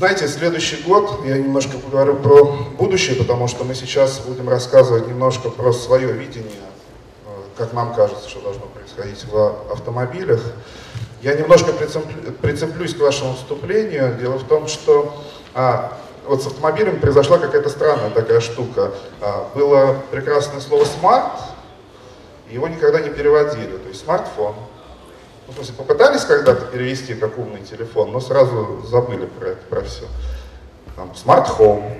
Знаете, следующий год, я немножко поговорю про будущее, потому что мы сейчас будем рассказывать немножко про свое видение, э, как нам кажется, что должно происходить в автомобилях. Я немножко прицеплюсь к вашему вступлению. Дело в том, что а, вот с автомобилем произошла какая-то странная такая штука. А, было прекрасное слово «смарт», его никогда не переводили, то есть смартфон. Ну, в смысле, попытались когда-то перевести как умный телефон, но сразу забыли про это, про все. Там, smart home,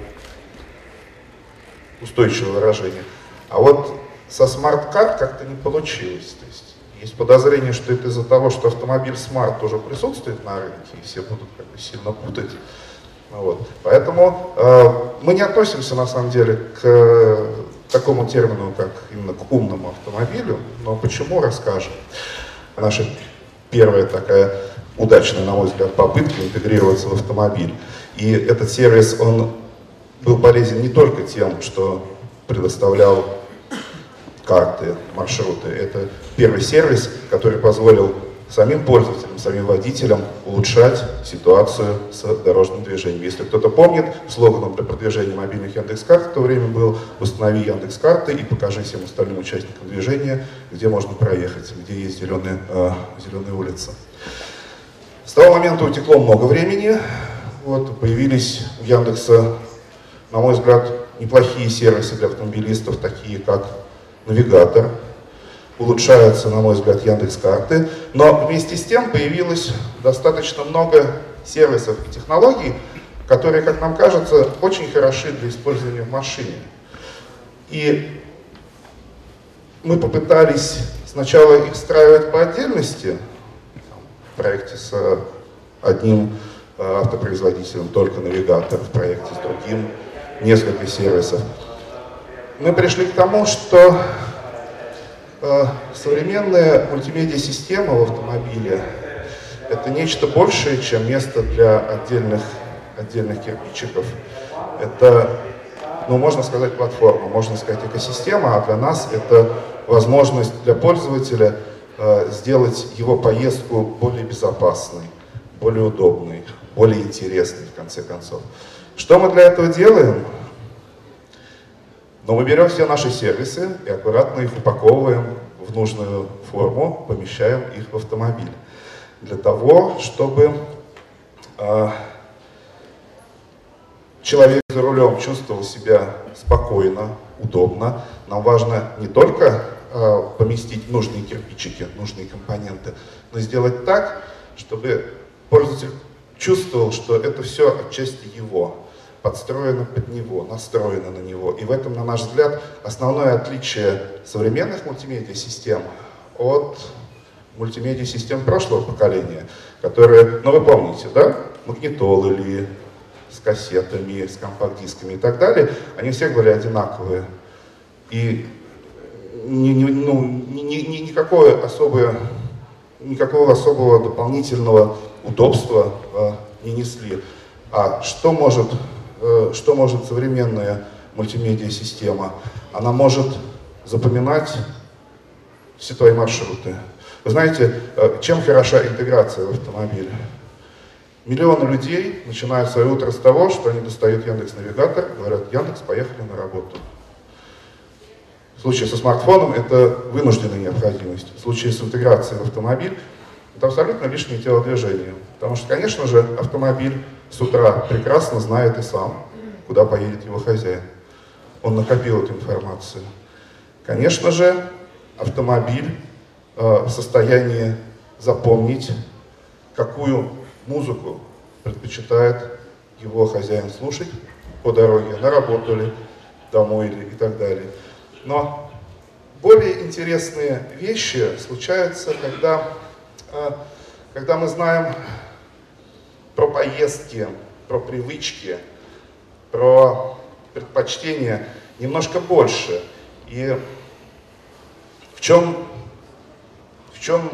устойчивое выражение. А вот со smart car как-то не получилось. То есть есть подозрение, что это из-за того, что автомобиль Smart уже присутствует на рынке, и все будут как бы сильно путать. Вот. Поэтому э, мы не относимся на самом деле к такому термину, как именно к умному автомобилю, но почему расскажем. Наша первая такая удачная, на мой взгляд, попытка интегрироваться в автомобиль. И этот сервис, он был полезен не только тем, что предоставлял карты, маршруты. Это первый сервис, который позволил самим пользователям, самим водителям улучшать ситуацию с дорожным движением. Если кто-то помнит, слоганом для продвижения мобильных Яндекс.Карт в то время был «Установи Яндекс.Карты и покажи всем остальным участникам движения, где можно проехать, где есть зеленые, э, зеленые улицы». С того момента утекло много времени. Вот, появились у Яндекса, на мой взгляд, неплохие сервисы для автомобилистов, такие как навигатор, улучшаются, на мой взгляд, Яндекс карты, но вместе с тем появилось достаточно много сервисов и технологий, которые, как нам кажется, очень хороши для использования в машине. И мы попытались сначала их встраивать по отдельности, в проекте с одним э, автопроизводителем, только навигатор, в проекте с другим, несколько сервисов. Мы пришли к тому, что Э, современная мультимедиа-система в автомобиле – это нечто большее, чем место для отдельных, отдельных кирпичиков. Это, ну, можно сказать, платформа, можно сказать, экосистема, а для нас это возможность для пользователя э, сделать его поездку более безопасной, более удобной, более интересной, в конце концов. Что мы для этого делаем? Но мы берем все наши сервисы и аккуратно их упаковываем в нужную форму, помещаем их в автомобиль. Для того, чтобы э, человек за рулем чувствовал себя спокойно, удобно. Нам важно не только э, поместить нужные кирпичики, нужные компоненты, но сделать так, чтобы пользователь чувствовал, что это все отчасти его подстроено под него, настроено на него. И в этом, на наш взгляд, основное отличие современных мультимедиа-систем от мультимедиа-систем прошлого поколения, которые, ну вы помните, да, магнитолы или с кассетами, с компакт-дисками и так далее, они все были одинаковые. И ни, ни, ну, ни, ни, никакое особое, никакого особого дополнительного удобства э, не несли. А что может что может современная мультимедиа-система? Она может запоминать все твои маршруты. Вы знаете, э, чем хороша интеграция в автомобиле? Миллионы людей начинают свое утро с того, что они достают Яндекс Навигатор, говорят, Яндекс, поехали на работу. В случае со смартфоном это вынужденная необходимость. В случае с интеграцией в автомобиль это абсолютно лишнее телодвижение. Потому что, конечно же, автомобиль с утра прекрасно знает и сам, куда поедет его хозяин. Он накопил эту информацию. Конечно же, автомобиль э, в состоянии запомнить, какую музыку предпочитает его хозяин слушать по дороге, на работу ли, домой или и так далее. Но более интересные вещи случаются, когда, э, когда мы знаем поездки, про привычки, про предпочтения немножко больше. И в чем, в чем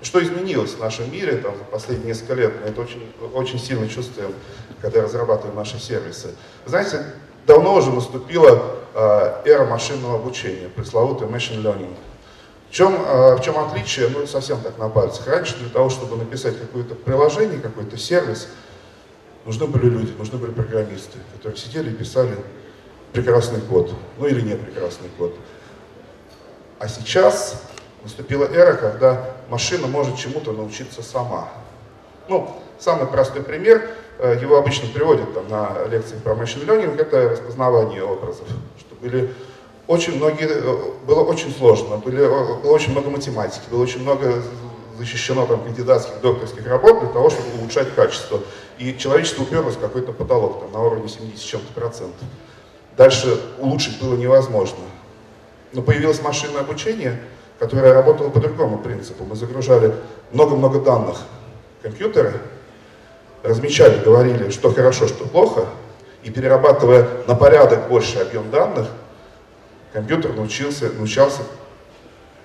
что изменилось в нашем мире там, за последние несколько лет, мы это очень, очень сильно чувствуем, когда разрабатываем наши сервисы. Знаете, давно уже наступила э, эра машинного обучения, пресловутый machine learning. В чем, а, в чем отличие, ну совсем так на пальцах. Раньше для того, чтобы написать какое-то приложение, какой-то сервис, нужны были люди, нужны были программисты, которые сидели и писали прекрасный код, ну или не прекрасный код. А сейчас наступила эра, когда машина может чему-то научиться сама. Ну, самый простой пример, э, его обычно приводят там, на лекциях про machine learning, это распознавание образов, что были очень многие, э, было очень сложно, были, э, было очень много математики, было очень много защищено там кандидатских, докторских работ для того, чтобы улучшать качество. И человечество уперлось в какой-то потолок там, на уровне 70 с чем-то процентов. Дальше улучшить было невозможно. Но появилось машинное обучение, которое работало по другому принципу. Мы загружали много-много данных в компьютеры, размечали, говорили, что хорошо, что плохо, и перерабатывая на порядок больше объем данных, компьютер научился, научался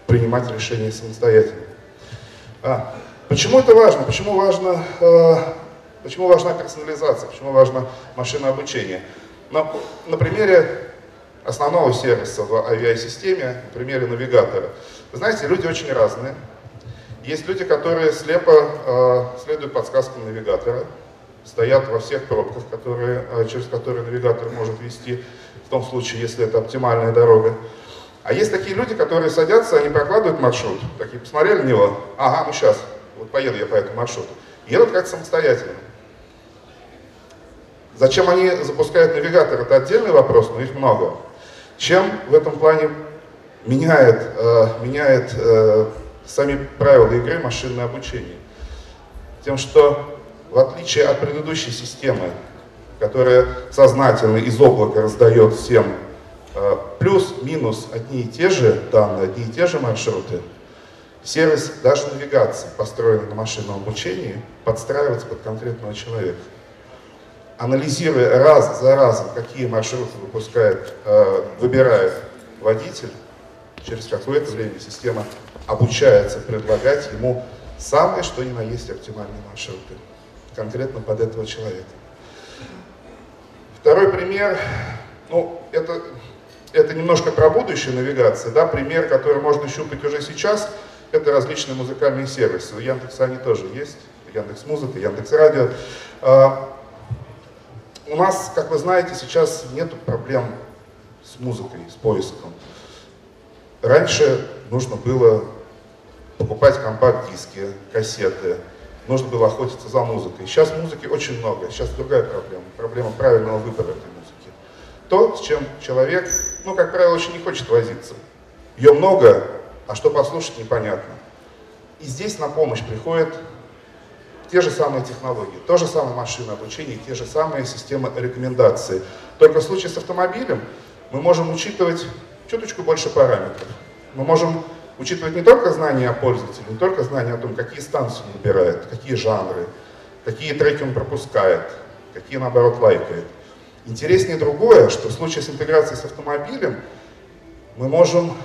принимать решения самостоятельно. А, почему это важно? Почему важно, э, почему важна персонализация? Почему важно машинное обучение? Но на примере основного сервиса в авиасистеме, на примере навигатора. Вы знаете, люди очень разные. Есть люди, которые слепо э, следуют подсказкам навигатора, стоят во всех пробках, которые, э, через которые навигатор может вести, в том случае, если это оптимальная дорога. А есть такие люди, которые садятся, они прокладывают маршрут, такие посмотрели на него, ага, ну сейчас, вот поеду я по этому маршруту. Едут как самостоятельно. Зачем они запускают навигатор, это отдельный вопрос, но их много. Чем в этом плане меняет, э, меняет э, сами правила игры машинное обучение? Тем, что в отличие от предыдущей системы, которая сознательно из облака раздает всем Э, плюс-минус одни и те же данные, одни и те же маршруты, сервис даже навигации, построенный на машинном обучении, подстраивается под конкретного человека. Анализируя раз за разом, какие маршруты выпускает, э, выбирает водитель, через какое-то время система обучается предлагать ему самые, что ни на есть, оптимальные маршруты, конкретно под этого человека. Второй пример, ну, это это немножко про будущее навигации, да, пример, который можно щупать уже сейчас, это различные музыкальные сервисы. У Яндекса они тоже есть, Яндекс Музыка, Яндекс Радио. А, у нас, как вы знаете, сейчас нет проблем с музыкой, с поиском. Раньше нужно было покупать компакт-диски, кассеты, нужно было охотиться за музыкой. Сейчас музыки очень много, сейчас другая проблема, проблема правильного выбора этой музыки. То, с чем человек ну, как правило, очень не хочет возиться. Ее много, а что послушать, непонятно. И здесь на помощь приходят те же самые технологии, то же самое машинное обучение, те же самые системы рекомендаций. Только в случае с автомобилем мы можем учитывать чуточку больше параметров. Мы можем учитывать не только знания о пользователе, не только знания о том, какие станции он выбирает, какие жанры, какие треки он пропускает, какие, наоборот, лайкает. Интереснее другое, что в случае с интеграцией с автомобилем мы можем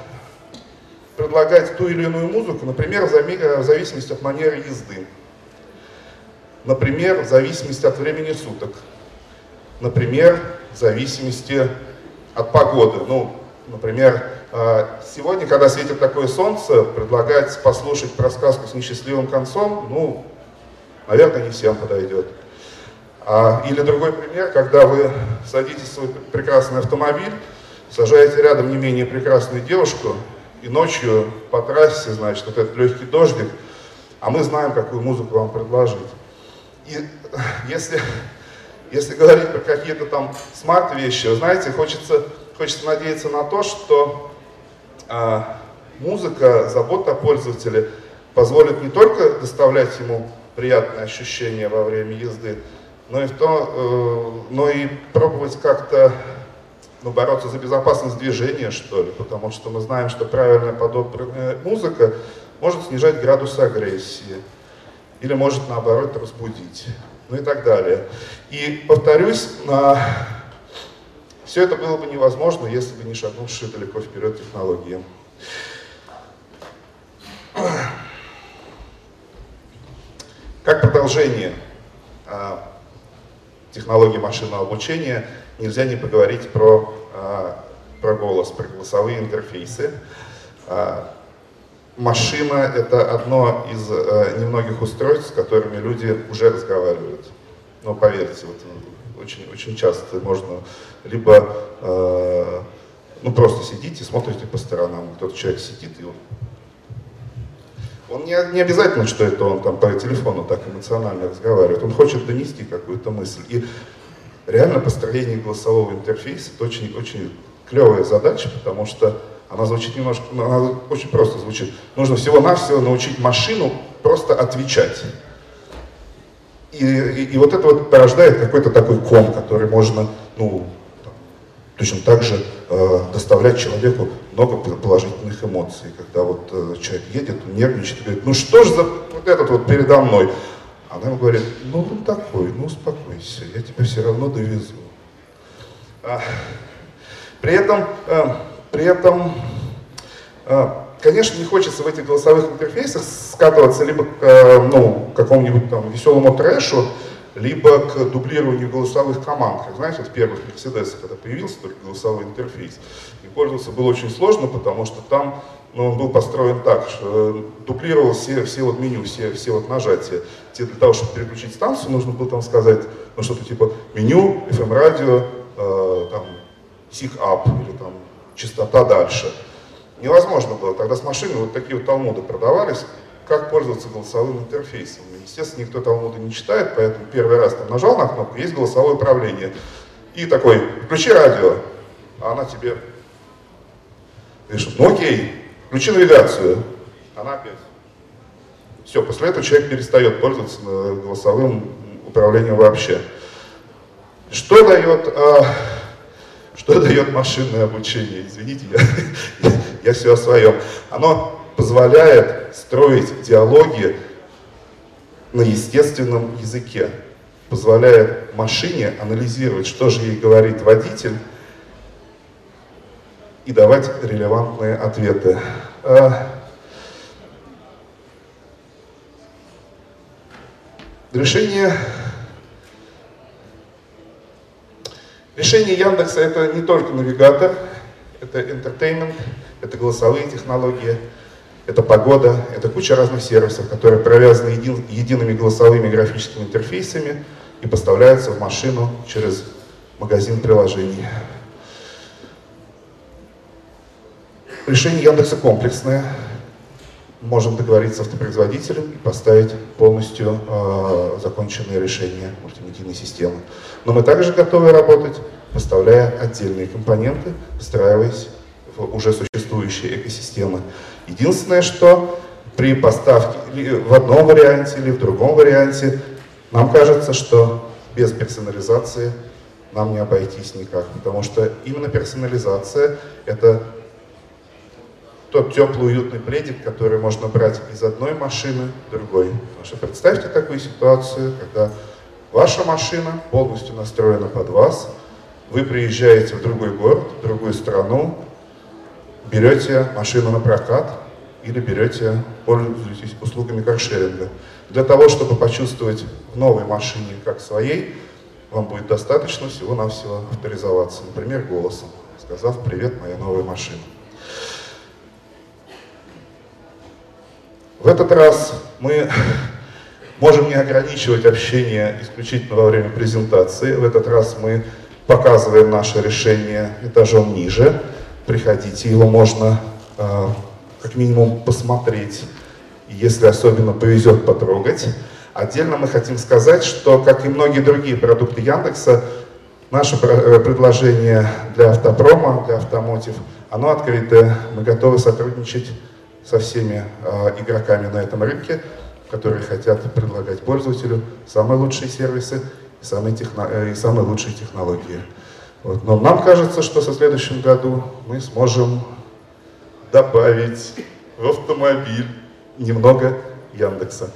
предлагать ту или иную музыку, например, в зависимости от манеры езды, например, в зависимости от времени суток, например, в зависимости от погоды. Ну, например, э, сегодня, когда светит такое солнце, предлагать послушать про сказку с несчастливым концом, ну, наверное, не всем подойдет. А, или другой пример, когда вы садитесь в свой прекрасный автомобиль, сажаете рядом не менее прекрасную девушку, и ночью по трассе, значит, вот этот легкий дождик, а мы знаем, какую музыку вам предложить. И если, если говорить про какие-то там смарт-вещи, знаете, хочется, хочется надеяться на то, что а, музыка, забота о пользователе позволит не только доставлять ему приятные ощущения во время езды, но и, в то, э, но и пробовать как-то ну, бороться за безопасность движения, что ли, потому что мы знаем, что правильная подобранная музыка может снижать градус агрессии или может, наоборот, разбудить, ну и так далее. И, повторюсь, на... все это было бы невозможно, если бы не шагнувшие далеко вперед технологии. Как продолжение а, технологии машинного обучения, нельзя не поговорить про, а, про голос, про голосовые интерфейсы. А, машина — это одно из а, немногих устройств, с которыми люди уже разговаривают. Но поверьте, вот, очень, очень часто можно либо э, ну, просто сидите, смотрите по сторонам, кто-то человек сидит, и он, он не, не обязательно, что это он там по телефону так эмоционально разговаривает, он хочет донести какую-то мысль. И реально построение голосового интерфейса это очень, очень клевая задача, потому что она звучит немножко, ну, она очень просто звучит. Нужно всего-навсего научить машину просто отвечать. И, и, и вот это вот порождает какой-то такой ком, который можно, ну, точно так же э, доставлять человеку много положительных эмоций. Когда вот э, человек едет, нервничает, и говорит, ну что ж за вот этот вот передо мной? Она ему говорит, ну он такой, ну успокойся, я тебя все равно довезу. А, при этом, э, при этом э, конечно, не хочется в этих голосовых интерфейсах скатываться либо к э, ну, какому-нибудь там веселому трэшу, либо к дублированию голосовых команд. Как знаете, в первых Мерседесах, когда появился только голосовой интерфейс, и пользоваться было очень сложно, потому что там ну, он был построен так, что дублировал все, все вот меню, все, все вот нажатия. Тебе для того, чтобы переключить станцию, нужно было там сказать, ну что-то типа меню, FM-радио, э, там, SIG-UP или там частота дальше. Невозможно было. Тогда с машины вот такие вот талмуды продавались, как пользоваться голосовым интерфейсом. Естественно, никто Талмуда не читает, поэтому первый раз там нажал на кнопку, есть голосовое управление. И такой, включи радио, а она тебе говорит, ну окей, включи навигацию. Она опять. Все, после этого человек перестает пользоваться э, голосовым управлением вообще. Что дает, а, что дает машинное обучение? Извините, я, я все о своем. Оно позволяет строить диалоги на естественном языке, позволяет машине анализировать, что же ей говорит водитель, и давать релевантные ответы. А, решение, решение Яндекса это не только навигатор, это entertainment, это голосовые технологии, это погода, это куча разных сервисов, которые провязаны един, едиными голосовыми графическими интерфейсами и поставляются в машину через магазин приложений. Решение Яндекса комплексное. Можем договориться с автопроизводителем и поставить полностью э, законченное решение мультимедийной системы. Но мы также готовы работать, поставляя отдельные компоненты, встраиваясь в уже существующие экосистемы. Единственное, что при поставке в одном варианте или в другом варианте, нам кажется, что без персонализации нам не обойтись никак, потому что именно персонализация — это тот теплый, уютный пледик, который можно брать из одной машины в другой. Потому что представьте такую ситуацию, когда ваша машина полностью настроена под вас, вы приезжаете в другой город, в другую страну, берете машину на прокат или берете, пользуетесь услугами каршеринга. Для того, чтобы почувствовать в новой машине как своей, вам будет достаточно всего-навсего авторизоваться, например, голосом, сказав «Привет, моя новая машина». В этот раз мы можем не ограничивать общение исключительно во время презентации. В этот раз мы показываем наше решение этажом ниже приходите, его можно э, как минимум посмотреть, если особенно повезет потрогать. Отдельно мы хотим сказать, что, как и многие другие продукты Яндекса, наше э, предложение для автопрома, для автомотив, оно открытое. Мы готовы сотрудничать со всеми э, игроками на этом рынке, которые хотят предлагать пользователю самые лучшие сервисы и самые, техно... Э, и самые лучшие технологии. Вот. Но нам кажется, что со следующем году мы сможем добавить в автомобиль немного Яндекса.